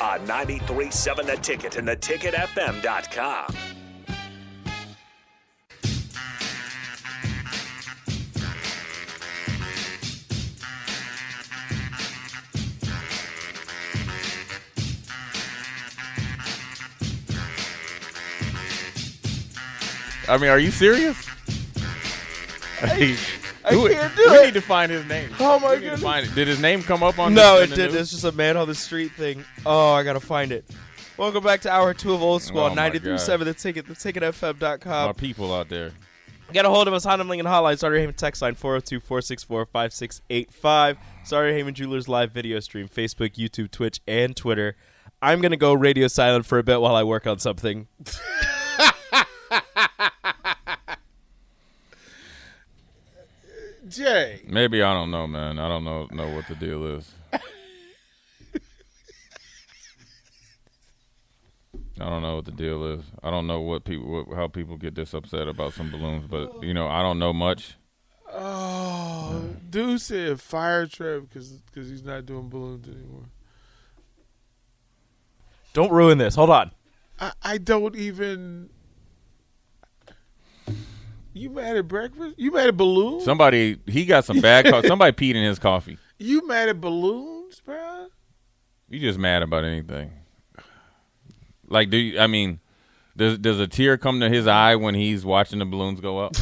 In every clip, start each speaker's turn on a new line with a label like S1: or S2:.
S1: On 93.7 The Ticket and theticketfm.com.
S2: I mean, are you serious? I,
S3: I can't do
S2: we
S3: it.
S2: need to find his name.
S3: Oh, my
S2: We need to
S3: goodness.
S2: find it. Did his name come up on?
S3: No,
S2: the,
S3: it
S2: in the
S3: didn't.
S2: news?
S3: It's just a man on the street thing. Oh, I gotta find it. Welcome back to hour two of Old School
S2: Oh,
S3: on
S2: my
S3: 93.7 The Ticket, theticketfm.com.
S2: people out there.
S3: Get a hold of us, Honda Lincoln Hotline, Sartor Hamann text line 402-464-5685. Sartor Hamann Jewelers live video stream, Facebook, YouTube, Twitch, and Twitter. I'm gonna go radio silent for a bit while I work on something.
S4: Jay,
S2: Maybe I don't know, man. I don't know know what the deal is. I don't know what the deal is. I don't know what people what, how people get this upset about some balloons, but you know I don't know much.
S4: oh, dude said fire Trev because he's not doing balloons anymore.
S3: Don't ruin this. Hold on.
S4: I, I don't even. You mad at breakfast? You mad at balloons?
S2: Somebody he got some bad. Co- somebody peed in his coffee.
S4: you mad at balloons, bro?
S2: You just mad about anything. Like, do you, I mean, does does a tear come to his eye when he's watching the balloons go up?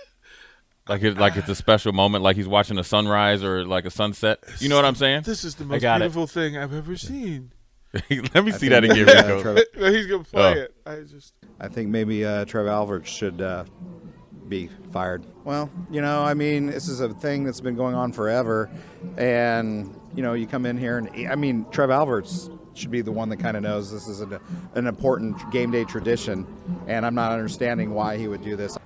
S2: like it, like it's a special moment, like he's watching a sunrise or like a sunset. You know what I'm saying?
S4: This is the most
S3: got it.
S4: beautiful thing I've ever seen.
S2: Let me see that again.
S5: uh,
S2: Rico.
S5: Trevor-
S4: he's gonna play
S2: Oh.
S4: it. I just
S5: I think maybe uh, Trev Alvarez should uh, be fired. Well, you know, I mean, this is a thing that's been going on forever, and you know, you come in here and I mean, Trev Alvarez should be the one that kind of knows this is an, an important game day tradition, and I'm not understanding why he would do this.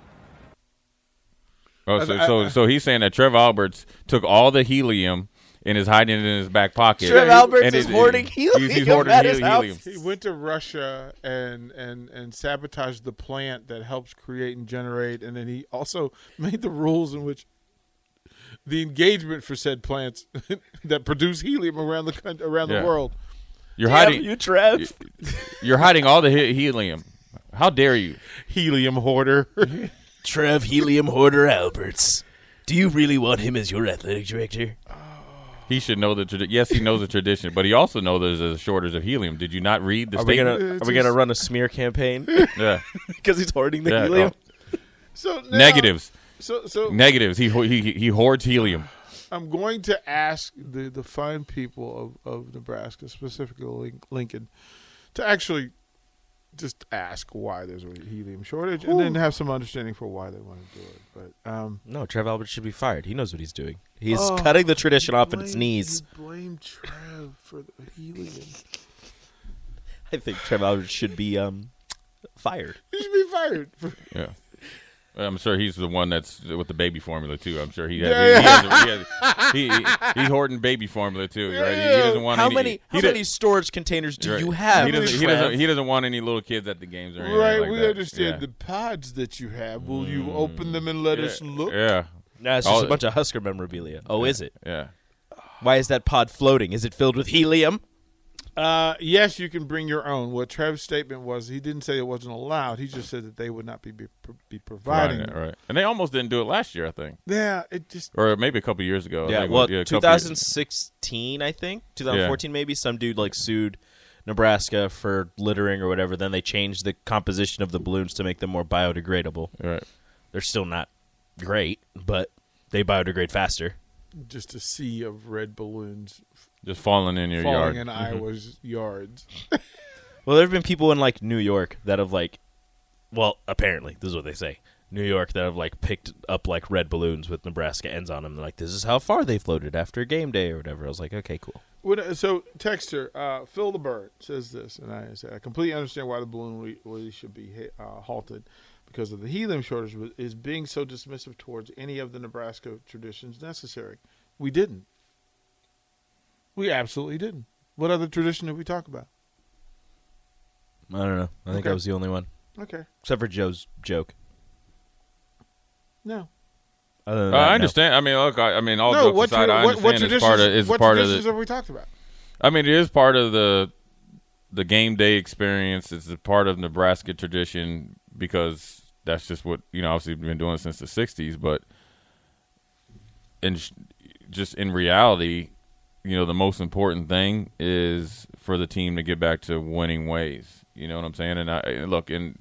S2: Oh, so, so so he's saying that Trev Alberts took all the helium and is hiding it in his back pocket.
S3: Trev Alberts
S2: And
S3: is
S2: it-
S3: hoarding
S2: he's- He's,
S3: helium
S2: hoarding
S3: at his
S2: heli-
S3: house.
S2: helium.
S4: he went to Russia and and and sabotaged the plant that helps create and generate, and then he also made the rules in which the engagement for said plants that produce helium around the country, around
S2: Yeah.
S4: the world.
S2: You're
S3: Damn
S2: hiding.
S3: you, Trev.
S2: You're hiding all the he- helium. How dare you?
S4: Helium hoarder.
S3: Trev Helium Hoarder Alberts. Do you really want him as your athletic director?
S2: Uh, He should know the tradition. Yes, he knows the tradition, but he also knows there's a shortage of helium. Did you not read the
S3: Are we
S2: statement?
S3: gonna Are we gonna run a smear campaign
S2: Yeah,
S3: because he's hoarding the
S2: yeah.
S3: helium?
S2: oh,
S4: so now-
S2: negatives,
S4: So so
S2: negatives. He ho- he he hoards helium.
S4: I'm going to ask the the fine people of, of Nebraska, specifically Lin- Lincoln, to actually just ask why there's a helium shortage, and then have some understanding for why they want to do it. But um,
S3: No, Trev Albert should be fired. He knows what he's doing. He's
S4: Oh,
S3: cutting the tradition off at its knees.
S4: blame Trev for the helium.
S3: I think Trev Albert should be um fired.
S4: He should be fired. For,
S2: Yeah. I'm sure he's the one that's with the baby formula too. I'm sure he has.
S4: Yeah,
S2: he, has, he, has he, he, he's hoarding baby formula too, right? He, he doesn't want
S3: How
S2: any,
S3: many
S2: He
S3: how
S2: do-
S3: many storage containers do
S2: right.
S3: you have?
S2: He doesn't, he, doesn't, he doesn't want any little kids at the games or anything
S4: right,
S2: like
S4: we
S2: that.
S4: understand
S2: Yeah.
S4: the pods that you have. Will you open them and let us look?
S2: Yeah,
S3: Nah, it's just
S2: All-
S3: a bunch of Husker memorabilia. Oh, is it?
S2: yeah.
S3: Why is that pod floating? Is it filled with helium?
S4: Uh, yes, you can bring your own. What Trev's statement was, he didn't say it wasn't allowed. He just said that they would not be be, be providing.
S2: Right,
S4: them.
S2: right. And they almost didn't do it last year, I think,
S4: Yeah, it just
S2: or maybe a couple years ago.
S3: Yeah, well,
S2: yeah, a couple years-
S3: 2016, I think, 2014, maybe. Some dude like sued Nebraska for littering or whatever. Then they changed the composition of the balloons to make them more biodegradable.
S2: Right.
S3: They're still not great, but they biodegrade faster.
S4: Just a sea of red balloons
S2: Just falling in your
S4: falling
S2: yard.
S4: in
S3: Mm-hmm.
S4: Iowa's yards.
S3: Well, there have been people in like New York that have like, well, apparently this is what they say. New York that have like picked up like red balloons with Nebraska ends on them. They're like, this is how far they floated after game day or whatever. I was like, okay, cool.
S4: When, so, Texter, uh, Phil the Bird says this, and I say, I completely understand why the balloon re- release should be hit, uh, halted because of the helium shortage is being so dismissive towards any of the Nebraska traditions necessary. We didn't. We absolutely didn't. What other tradition did we talk about?
S3: I don't know. I think
S4: Okay.
S3: I was the only one,
S4: Okay.
S3: except for Joe's joke.
S4: No.
S3: Other than
S2: Uh,
S3: that,
S2: I
S3: no.
S2: understand. I mean, look, I, I mean, all
S4: no,
S2: jokes
S4: what,
S2: aside,
S4: tra-
S2: I
S4: what, what
S2: understand it's part of it's
S4: what
S2: part of
S4: traditions
S2: the.
S4: have we talked about?
S2: I mean, it is part of the the game day experience. It's a part of Nebraska tradition because that's just what you know. Obviously, been doing since the '60s, but and just in reality, you know, the most important thing is for the team to get back to winning ways. You know what I'm saying? And I look, and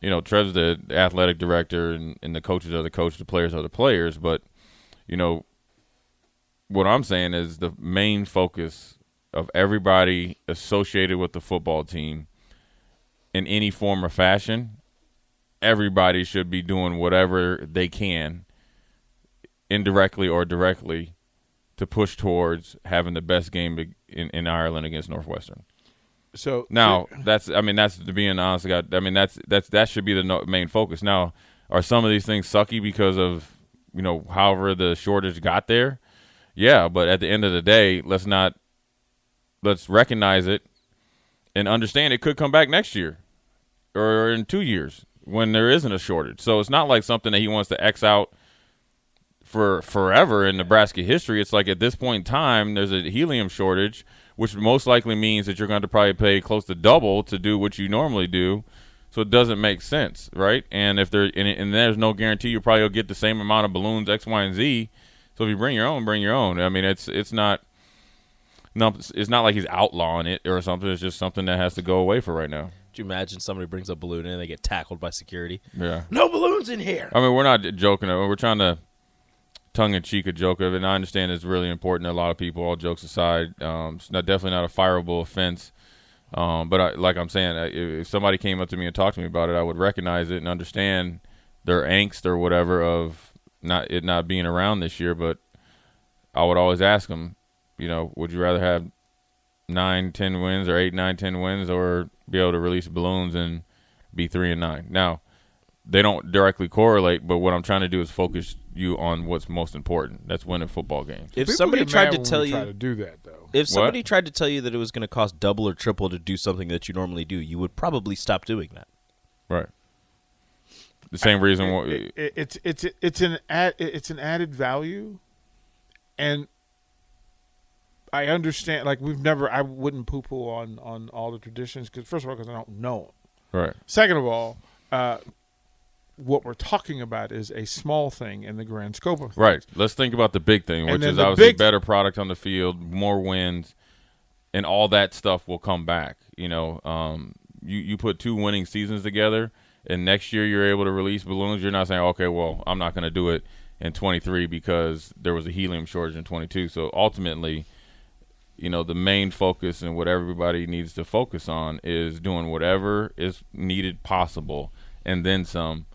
S2: you know, Trev's the athletic director, and, and the coaches are the coach, the players are the players. But you know, what I'm saying is the main focus of everybody associated with the football team in any form or fashion, everybody should be doing whatever they can, indirectly or directly, to push towards having the best game in, in Ireland against Northwestern.
S4: So
S2: Now that's I mean that's to being honest. God, I mean that's that's that should be the no, main focus. Now, are some of these things sucky because of you know however the shortage got there? Yeah, but at the end of the day, let's not let's recognize it and understand it could come back next year or in two years when there isn't a shortage. So it's not like something that he wants to X out for forever in Nebraska history. It's like at this point in time, there's a helium shortage, which most likely means that you're going to probably pay close to double to do what you normally do. So it doesn't make sense, right? And if there and, and there's no guarantee you probably will get the same amount of balloons X, Y, and Z. So if you bring your own, bring your own. I mean, it's it's not no, it's not like he's outlawing it or something. It's just something that has to go away for right now.
S3: Could you imagine somebody brings a balloon in and they get tackled by security?
S2: Yeah.
S3: No balloons in here.
S2: I mean, we're not joking. We're trying to tongue in cheek a joke of it. And I understand it's really important to a lot of people. All jokes aside, um, it's not definitely not a fireable offense. Um, but I, like I'm saying, I- if somebody came up to me and talked to me about it, I would recognize it and understand their angst or whatever of not it not being around this year. But I would always ask them, you know, would you rather have nine, ten wins or eight, nine, ten wins, or be able to release balloons and be three and nine? Now, they don't directly correlate, but what I'm trying to do is focus you on what's most important. That's winning football games.
S3: If
S4: People
S3: somebody
S4: get
S3: tried
S4: mad
S3: to tell you
S4: try to do that though.
S3: If somebody tried to tell you that it was going to cost double or triple to do something that you normally do, you would probably stop doing that.
S2: Right. The same reason. why
S4: It- it- it's it's it's an ad, it's an added value, and I understand. Like we've never, I wouldn't poo poo on on all the traditions because first of all, because I don't know them.
S2: right.
S4: Second of all, uh, what we're talking about is a small thing in the grand scope of things.
S2: Right. Let's think about the big thing, which is obviously better product on the field, more wins, and all that stuff will come back. You know, um, you you put two winning seasons together, and next year you're able to release balloons. You're not saying, okay, well, I'm not going to do it in 23 because there was a helium shortage in 22. So ultimately, you know, the main focus and what everybody needs to focus on is doing whatever is needed possible, and then some,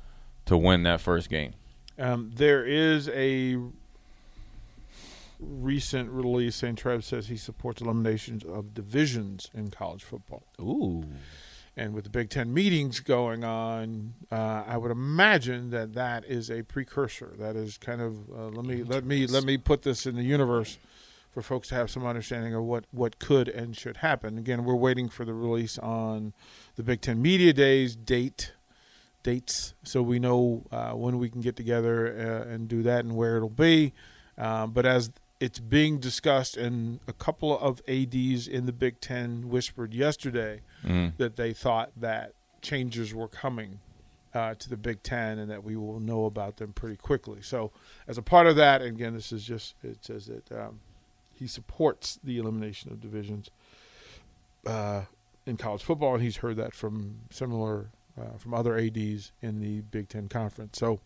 S2: to win that first game.
S4: Um, there is a recent release saying Trev says he supports eliminations of divisions in college football.
S3: Ooh.
S4: And with the Big Ten meetings going on, uh, I would imagine that that is a precursor. That is kind of uh, let me let me let me put this in the universe for folks to have some understanding of what what could and should happen. Again, we're waiting for the release on the Big Ten media days date dates, so we know uh, when we can get together uh, and do that and where it'll be. Um, but as it's being discussed, and a couple of ads in the Big Ten whispered yesterday that they thought that changes were coming uh, to the Big Ten, and that we will know about them pretty quickly. So, as a part of that, and again, this is just it says that um, he supports the elimination of divisions. uh, in college football, and he's heard that from similar uh, from other ads in the Big Ten conference. So,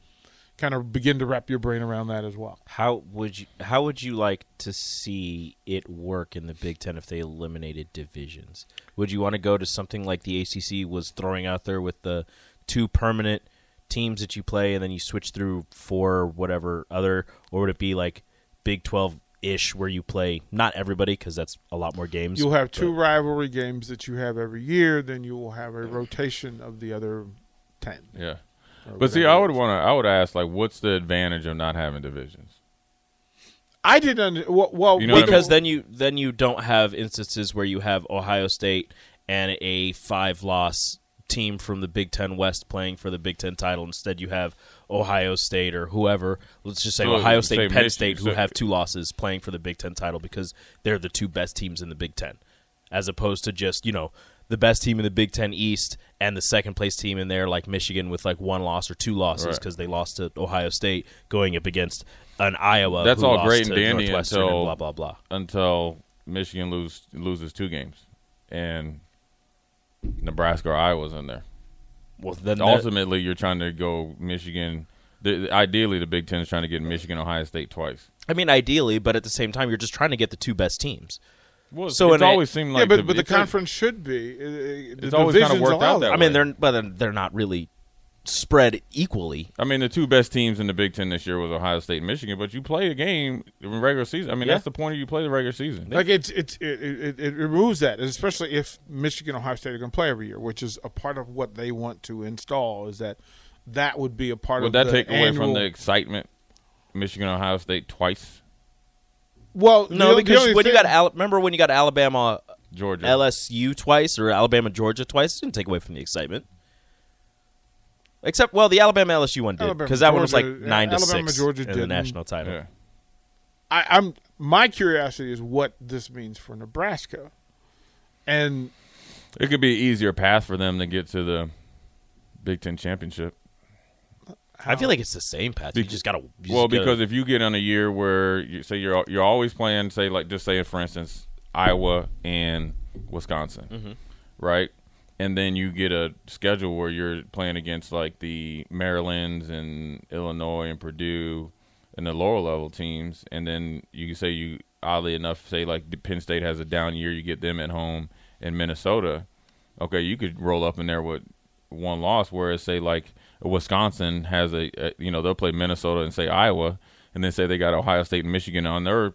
S4: kind of begin to wrap your brain around that as well.
S3: How would you How would you like to see it work in the Big Ten if they eliminated divisions? Would you want to go to something like the ACC was throwing out there with the two permanent teams that you play, and then you switch through four whatever other, or would it be like Big Twelve ish where you play not everybody because that's a lot more games.
S4: You'll have two
S3: but-
S4: rivalry games that you have every year. Then you will have a rotation of the other ten.
S2: Yeah. But see, I would want to. I would ask, like, what's the advantage of not having divisions?
S4: I didn't. Under, well, well
S2: You know what I
S3: because
S2: mean?
S3: then you then you don't have instances where you have Ohio State and a five loss team from the Big Ten West playing for the Big Ten title. Instead, you have Ohio State or whoever. Let's just say
S2: So,
S3: Ohio State, Penn
S2: Michigan-
S3: State, who
S2: so-
S3: have two losses playing for the Big Ten title because they're the two best teams in the Big Ten, as opposed to just you know the best team in the Big Ten East and the second place team in there like Michigan with like one loss or two losses
S2: Right.
S3: because they lost to Ohio State going up against an Iowa.
S2: That's all great and dandy
S3: Northwestern and
S2: until-
S3: blah blah blah.
S2: Until Michigan lose loses two games, and Nebraska or Iowa's in there.
S3: Well, then
S2: Ultimately, you're trying to go Michigan. The, ideally, the Big Ten is trying to get Michigan, Ohio State twice.
S3: I mean, ideally, but at the same time, you're just trying to get the two best teams.
S2: Well,
S3: So
S2: it's
S3: in a-
S2: always seemed like
S4: yeah, but
S2: the,
S4: but the
S2: it's a-
S4: conference should be. Uh, uh, the
S2: It's always kinda worked out
S4: allow
S2: that
S3: I
S2: way.
S3: mean, they're but they're- they're not really spread equally.
S2: I mean, the two best teams in the Big Ten this year was Ohio State and Michigan. But you play a game in regular season. I mean,
S3: Yeah.
S2: that's the point of you play the regular season.
S4: Like it's it's it, it, it removes that, especially if Michigan Ohio State are going to play every year, which is a part of what they want to install. Is that that would be a part
S2: Would
S4: of
S2: that
S4: the
S2: take away from the excitement? Michigan, Ohio State twice,
S4: well
S3: No,
S4: the- the
S3: because
S4: only
S3: when you got remember when you got Alabama
S2: Georgia.
S3: LSU twice or Alabama Georgia twice, it didn't take away from the excitement. Except, well, the Alabama LSU one did because that one was like
S4: Georgia-
S3: nine to
S4: Alabama,
S3: six
S4: Georgia
S3: in the
S4: didn't.
S3: national title.
S2: yeah.
S4: I, I'm my curiosity is what this means for Nebraska, and
S2: It could be an easier path for them to get to the Big Ten championship.
S3: I feel like it's the same path. You just gotta. you
S2: well,
S3: just gotta-
S2: because if you get on a year where you say you're you're always playing, say like just say for instance Iowa and Wisconsin,
S3: Mm-hmm.
S2: right? And then you get a schedule where you're playing against like the Marylands and Illinois and Purdue and the lower level teams, and then you say you oddly enough say like Penn State has a down year, you get them at home in Minnesota. Okay, you could roll up in there with one loss, whereas say like Wisconsin has a, a you know they'll play Minnesota and say Iowa, and then say they got Ohio State and Michigan on their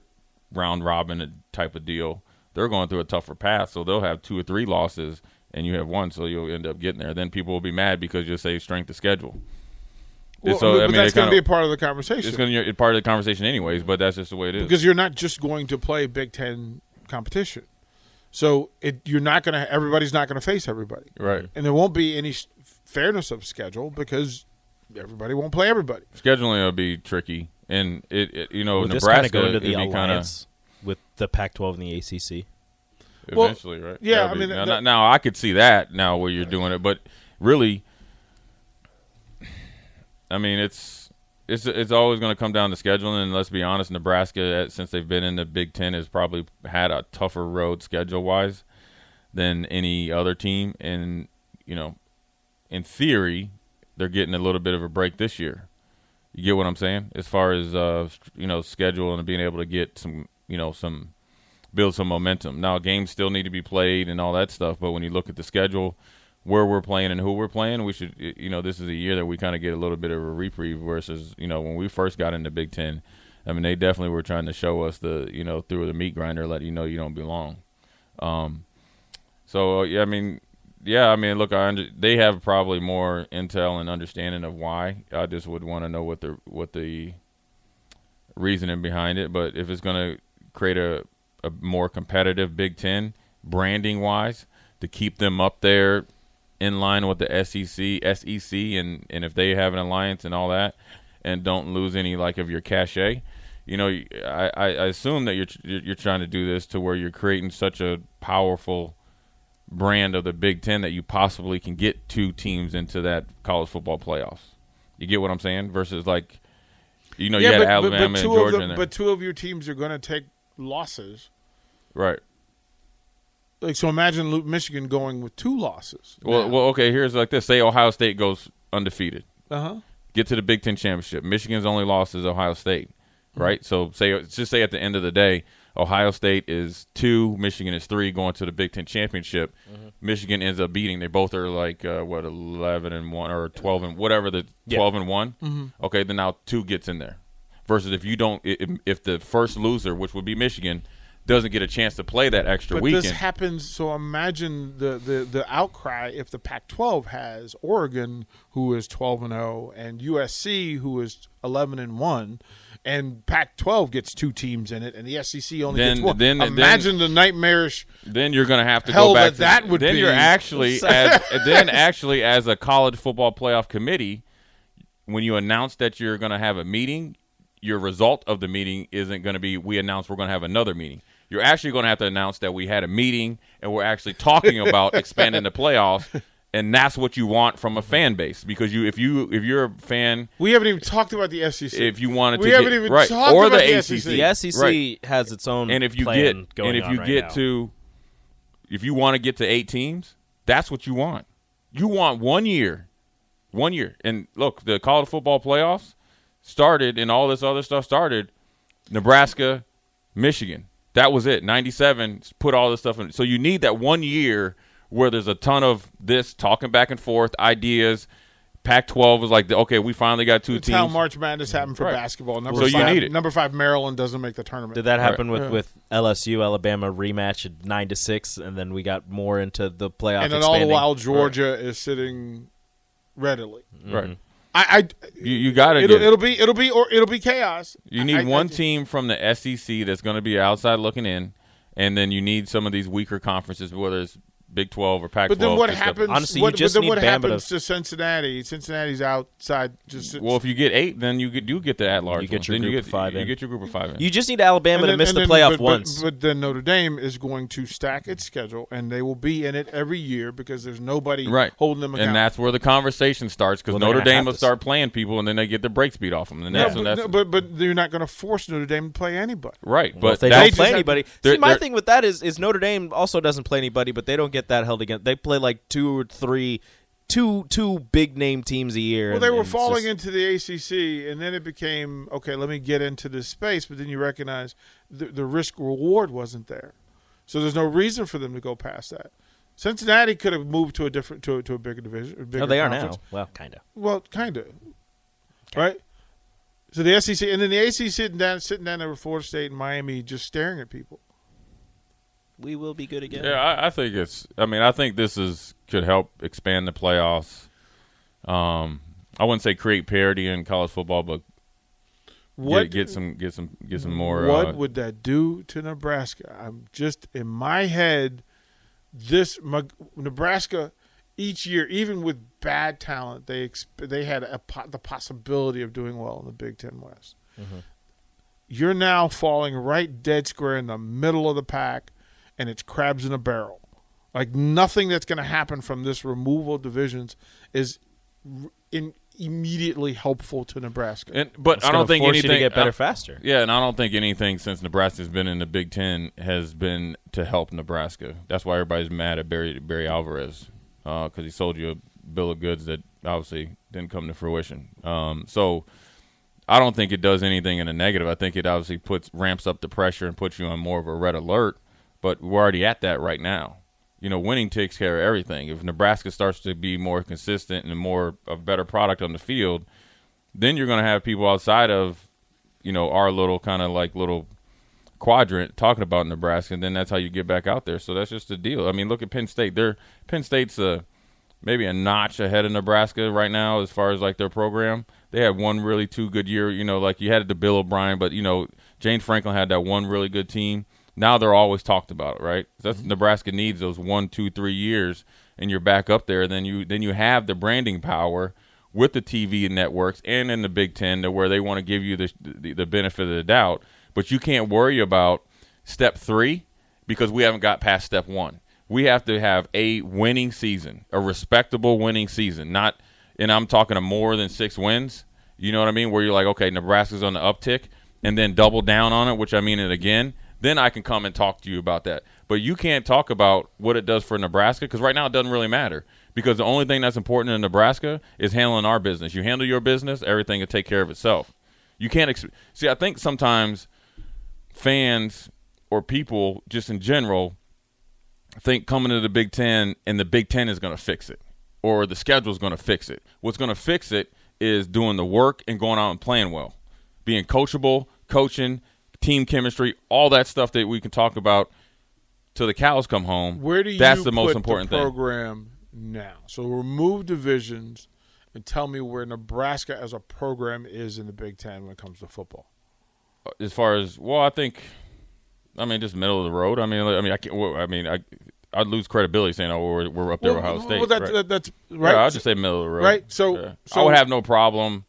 S2: round robin type of deal. They're going through a tougher path, so they'll have two or three losses, and you have one, so you'll end up getting there. Then people will be mad because you'll say strength of schedule.
S4: well,
S2: so I
S4: but
S2: mean,
S4: that's going to be a part of the conversation
S2: it's going to be a part of the conversation anyways, but that's just the way it is.
S4: because you're not just going to play Big Ten competition, so it you're not going to everybody's not going to face everybody,
S2: right,
S4: and there won't be any fairness of schedule because everybody won't play everybody.
S2: scheduling will be tricky, and it, it you know
S3: would this
S2: Nebraska
S3: kinda go into the
S2: it'd be kind of
S3: with the Pac-12 and the ACC?
S4: Well,
S2: eventually, right?
S4: yeah,
S2: That'll
S4: I
S2: be-
S4: mean,
S2: now,
S4: that-
S2: now I could see that now where you're doing it, but really, I mean, it's it's it's always going to come down to scheduling. And let's be honest, Nebraska, uh, since they've been in the Big Ten, has probably had a tougher road schedule wise than any other team. And you know, in theory, they're getting a little bit of a break this year. You get what I'm saying? As far as uh, you know, schedule and being able to get some, you know, some build some momentum. Now, games still need to be played and all that stuff, but when you look at the schedule, where we're playing and who we're playing, we should, you know, this is a year that we kind of get a little bit of a reprieve versus, you know, when we first got into Big Ten. I mean, they definitely were trying to show us the, you know, through the meat grinder, let you know you don't belong. Um, so yeah, I mean, yeah, I mean, look, I under, they have probably more intel and understanding of why. I just would want to know what the what the reasoning behind it. But if it's going to create a a more competitive Big Ten branding wise to keep them up there in line with the SEC, SEC, and and if they have an alliance and all that, and don't lose any like of your cachet. You know, I, I assume that you're you're trying to do this to where you're creating such a powerful brand of the Big Ten that you possibly can get two teams into that college football playoffs. You get what I'm saying? Versus like, you know, you had
S4: but,
S2: Alabama
S4: but,
S2: and
S4: but two
S2: Georgia
S4: of
S2: in there,
S4: but two of your teams are going to take losses.
S2: Right?
S4: like so. Imagine Lu- Michigan going with two losses.
S2: Well, well, okay. Here's like this: say Ohio State goes undefeated,
S4: uh huh.
S2: get to the Big Ten championship. Michigan's only loss is Ohio State, right? So say just say at the end of the day, Ohio State is two, Michigan is three, going to the Big Ten championship. Michigan ends up beating. They both are like uh, what eleven and one or twelve and whatever the
S3: Yeah.
S2: twelve and one. Okay, then now two gets in there. Versus if you don't, if, if the first loser, which would be Michigan, doesn't get a chance to play that extra
S4: But
S2: weekend.
S4: this happens. So imagine the, the the outcry if the Pac-12 has Oregon, who is 12 and 0, and USC, who is 11 and one, and Pac-12 gets two teams in it, and the SEC only
S2: Then-
S4: gets one.
S2: then- then-
S4: imagine the nightmarish.
S2: then you're going to have to go back.
S4: that that would
S2: then
S4: be.
S2: you're actually as then actually as a college football playoff committee, when you announce that you're going to have a meeting, your result of the meeting isn't going to be we announce we're going to have another meeting. You're actually going to have to announce that we had a meeting and we're actually talking about expanding the playoffs, and that's what you want from a fan base because you if you if you're a fan
S4: We haven't even talked about the SEC.
S2: if you wanted to, We
S4: haven't
S2: get,
S4: even
S2: right
S4: talked
S2: or
S4: about
S2: the
S4: the
S2: ACC,
S4: SEC.
S3: The SEC
S2: right.
S3: has its own
S2: and if you
S3: plan
S2: get and if you
S3: right
S2: get
S3: now.
S2: to if you want to get to eight teams that's what you want you want one year one year and look the college football playoffs started and all this other stuff started nebraska michigan that was it 97 put all this stuff in so you need that one year where there's a ton of this talking back and forth ideas pac 12 was like okay we finally got two
S4: It's
S2: teams
S4: how March Madness happened for
S2: Right.
S4: basketball. Number
S2: So you need it.
S4: Number five, Maryland doesn't make the tournament.
S3: Did that
S2: Right.
S3: happen with,
S4: Yeah.
S3: with LSU Alabama rematch at nine to six, and then we got more into the playoff.
S4: and then all the while Georgia is sitting readily.
S2: right mm-hmm.
S4: I, I
S2: you, you got to
S4: it'll,
S2: it.
S4: it'll be it'll be or it'll be chaos.
S2: You need
S4: I- I
S2: one
S4: just-
S2: team from the SEC that's going to be outside looking in, and then you need some of these weaker conferences, whether it's Big Twelve or Pac-12.
S4: But then what
S2: to step-
S4: happens?
S3: Honestly,
S4: what,
S3: you just
S4: but then
S3: need
S4: what
S3: Bama to-
S4: happens to Cincinnati? Cincinnati's outside. Just
S2: Well, if you get eight, then you get, do get the at large.
S3: You get your
S2: then you
S3: group
S2: get
S3: of five
S2: You
S3: in.
S2: get your group of five in.
S3: You just need Alabama
S4: and
S3: to miss
S4: and
S3: the
S4: then-
S3: playoff
S4: but, but-
S3: once.
S4: But, then Notre Dame is going to stack its schedule, and they will be in it every year because there's nobody
S2: right,
S4: holding them accountable.
S2: and that's where the conversation starts because
S3: Well,
S2: Notre Dame will start playing people, and then they get the brakes beat off them. And
S4: No,
S2: that's,
S4: but,
S2: and that's
S4: no, but but you're not going to force Notre Dame to play anybody.
S2: right.
S3: Well,
S2: but
S3: if they don't play anybody, see, my thing with that is is Notre Dame also doesn't play anybody, but they don't get that held against. They play like two or three, two two big name teams a year.
S4: Well,
S3: and-
S4: they were
S3: and
S4: falling
S3: just-
S4: into the ACC, and then it became okay. Let me get into this space, but then you recognize the, the risk reward wasn't there, so there's no reason for them to go past that. Cincinnati could have moved to a different to a, to a bigger division. A bigger
S3: No, they are
S4: conference.
S3: now. Well, kind of.
S4: Well, kind of, right? So the SEC and then the ACC sitting down, sitting down there with Florida State and Miami, just staring at people.
S3: We will be good again.
S2: Yeah, I, I think it's. I mean, I think this is could help expand the playoffs. Um, I wouldn't say create parity in college football, but
S4: What
S2: get, get some get some get some more.
S4: What
S2: uh,
S4: would that do to Nebraska? I'm just in my head. This my, Nebraska each year, even with bad talent, they exp- they had a, po- the possibility of doing well in the Big Ten West.
S2: Mm-hmm.
S4: You're now falling right dead square in the middle of the pack, and it's crabs in a barrel. Like nothing that's going to happen from this removal of divisions is in, immediately helpful to Nebraska.
S2: and, but
S3: It's
S2: I don't think
S3: force
S2: anything
S3: you to get better
S2: I-
S3: faster.
S2: Yeah, and I don't think anything since Nebraska's been in the Big Ten has been to help Nebraska. That's why everybody's mad at Barry Barry Alvarez because he sold you a bill of goods that obviously didn't come to fruition. Um, so I don't think it does anything in a negative. I think it obviously puts ramps up the pressure and puts you on more of a red alert. But we're already at that right now. You know, winning takes care of everything. If Nebraska starts to be more consistent and more a better product on the field, then you're going to have people outside of you know our little kind of like little quadrant talking about Nebraska, and then that's how you get back out there. So that's just the deal. I mean, look at Penn State. They're Penn State's a maybe a notch ahead of Nebraska right now as far as like their program. They had one really two good year. You know, like you had the Bill O'Brien, but you know James Franklin had that one really good team. Now they're always talked about, right? That's mm-hmm. Nebraska needs those one, two, three years, and you're back up there. Then you then you have the branding power with the TV networks and in the Big Ten, to where they want to give you the, the the benefit of the doubt, but you can't worry about step three because we haven't got past step one. We have to have a winning season, a respectable winning season, not. And I'm talking to more than six wins. You know what I mean? Where you're like, okay, Nebraska's on the uptick, and then double down on it, which I mean it again. Then I can come and talk to you about that. But you can't talk about what it does for Nebraska because right now it doesn't really matter because the only thing that's important in Nebraska is handling our business. You handle your business, everything will take care of itself. You can't see. I think sometimes fans or people just in general think coming to the Big Ten and the Big Ten is going to fix it or the schedule is going to fix it. What's going to fix it is doing the work and going out and playing well, being coachable, coaching, team chemistry, all that stuff that we can talk about till the cows come home.
S4: Where do you
S2: That's the most important
S4: the
S2: thing.
S4: program now? So remove divisions and tell me where Nebraska as a program is in the Big Ten when it comes to football.
S2: As far as well, I think, I mean, just middle of the road. I mean, I mean, I can't. I mean, I. I'd lose credibility saying, "Oh, we're, we're up there with Ohio State."
S4: well, that,
S2: right?
S4: that- that's right.
S2: Yeah, I'll just say middle of the road.
S4: Right, so-
S2: Yeah. I would have no problem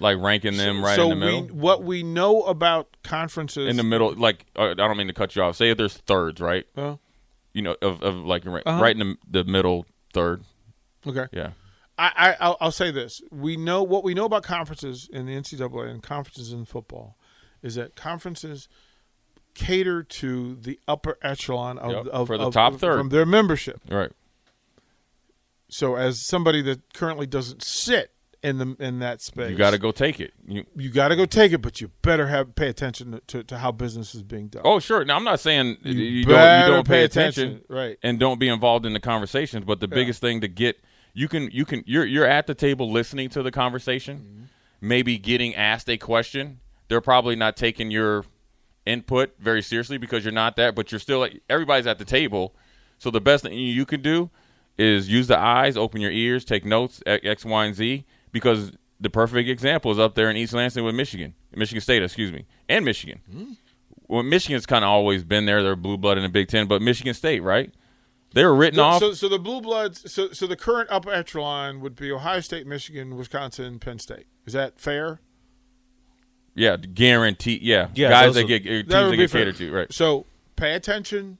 S2: like ranking them right
S4: so
S2: in the middle.
S4: We, what we know about conferences
S2: in the middle, like uh, I don't mean to cut you off. Say if there's thirds, right?
S4: Uh,
S2: You know, of, of like right,
S4: Uh-huh.
S2: right in the, the middle third.
S4: okay.
S2: Yeah.
S4: I, I I'll, I'll say this: we know what we know about conferences in the NCAA and conferences in football is that conferences cater to the upper echelon of,
S2: Yep,
S4: of
S2: for the
S4: of-
S2: top
S4: of-
S2: third.
S4: from their membership.
S2: Right.
S4: So, as somebody that currently doesn't sit in the in that space,
S2: You got to go take it. You,
S4: you got to go take it, but you better have pay attention to, to, to how business is being done.
S2: oh, sure. Now I'm not saying you,
S4: You
S2: don't you don't pay,
S4: pay
S2: attention,
S4: attention, right.
S2: and don't be involved in the conversations. But the biggest thing to get you can you can you're you're at the table listening to the conversation,
S4: Mm-hmm.
S2: maybe getting asked a question. They're probably not taking your input very seriously because you're not that, but you're still everybody's at the table. So the best thing you can do is use the eyes, open your ears, take notes X, Y, and Z because the perfect example is up there in East Lansing with Michigan, Michigan State, excuse me, and Michigan. Hmm. Well, Michigan's kind of always been there. They're blue blood in the Big Ten, but Michigan State, right? They were written
S4: So,
S2: off.
S4: so, so the blue bloods. So, so the current upper echelon would be Ohio State, Michigan, Wisconsin, Penn State. Is that fair?
S2: yeah, guaranteed. Yeah,
S3: Yeah,
S2: guys that
S3: would-
S2: get uh, teams
S4: That would
S2: that get
S4: fair.
S2: catered to, right?
S4: So pay attention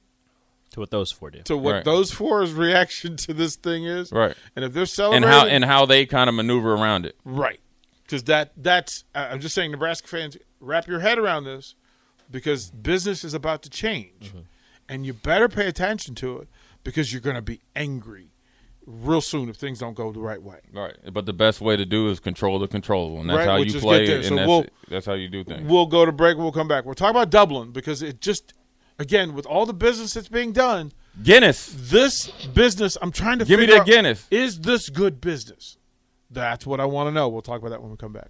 S3: to what those four do.
S4: to what
S2: Right.
S4: those four's reaction to this thing is,
S2: Right.
S4: And if they're celebrating, And
S2: how and how they kind of maneuver around it.
S4: right, because that that's I- I'm just saying, Nebraska fans, wrap your head around this because business is about to change,
S2: Mm-hmm.
S4: and you better pay attention to it because you're going to be angry real soon if things don't go the right way.
S2: Right, but the best way to do is control the controllable, and that's
S4: Right,
S2: how
S4: which
S2: you play,
S4: it, there.
S2: and
S4: So
S2: that's,
S4: we'll-
S2: that's how you do things.
S4: We'll go to break. We'll come back. We'll talk about Dublin because it just, again, with all the business that's being done,
S2: Guinness,
S4: this business, I'm trying to
S2: Give me
S4: figure
S2: that
S4: out,
S2: Guinness.
S4: Is this good business? That's what I want to know. We'll talk about that when we come back.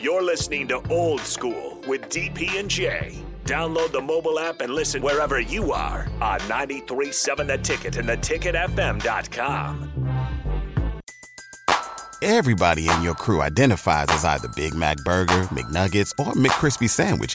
S1: You're listening to Old School with DP and J. Download the mobile app and listen wherever you are on 937 The Ticket and theticketfm.com.
S6: Everybody in your crew identifies as either Big Mac Burger, McNuggets, or McCrispy Sandwich.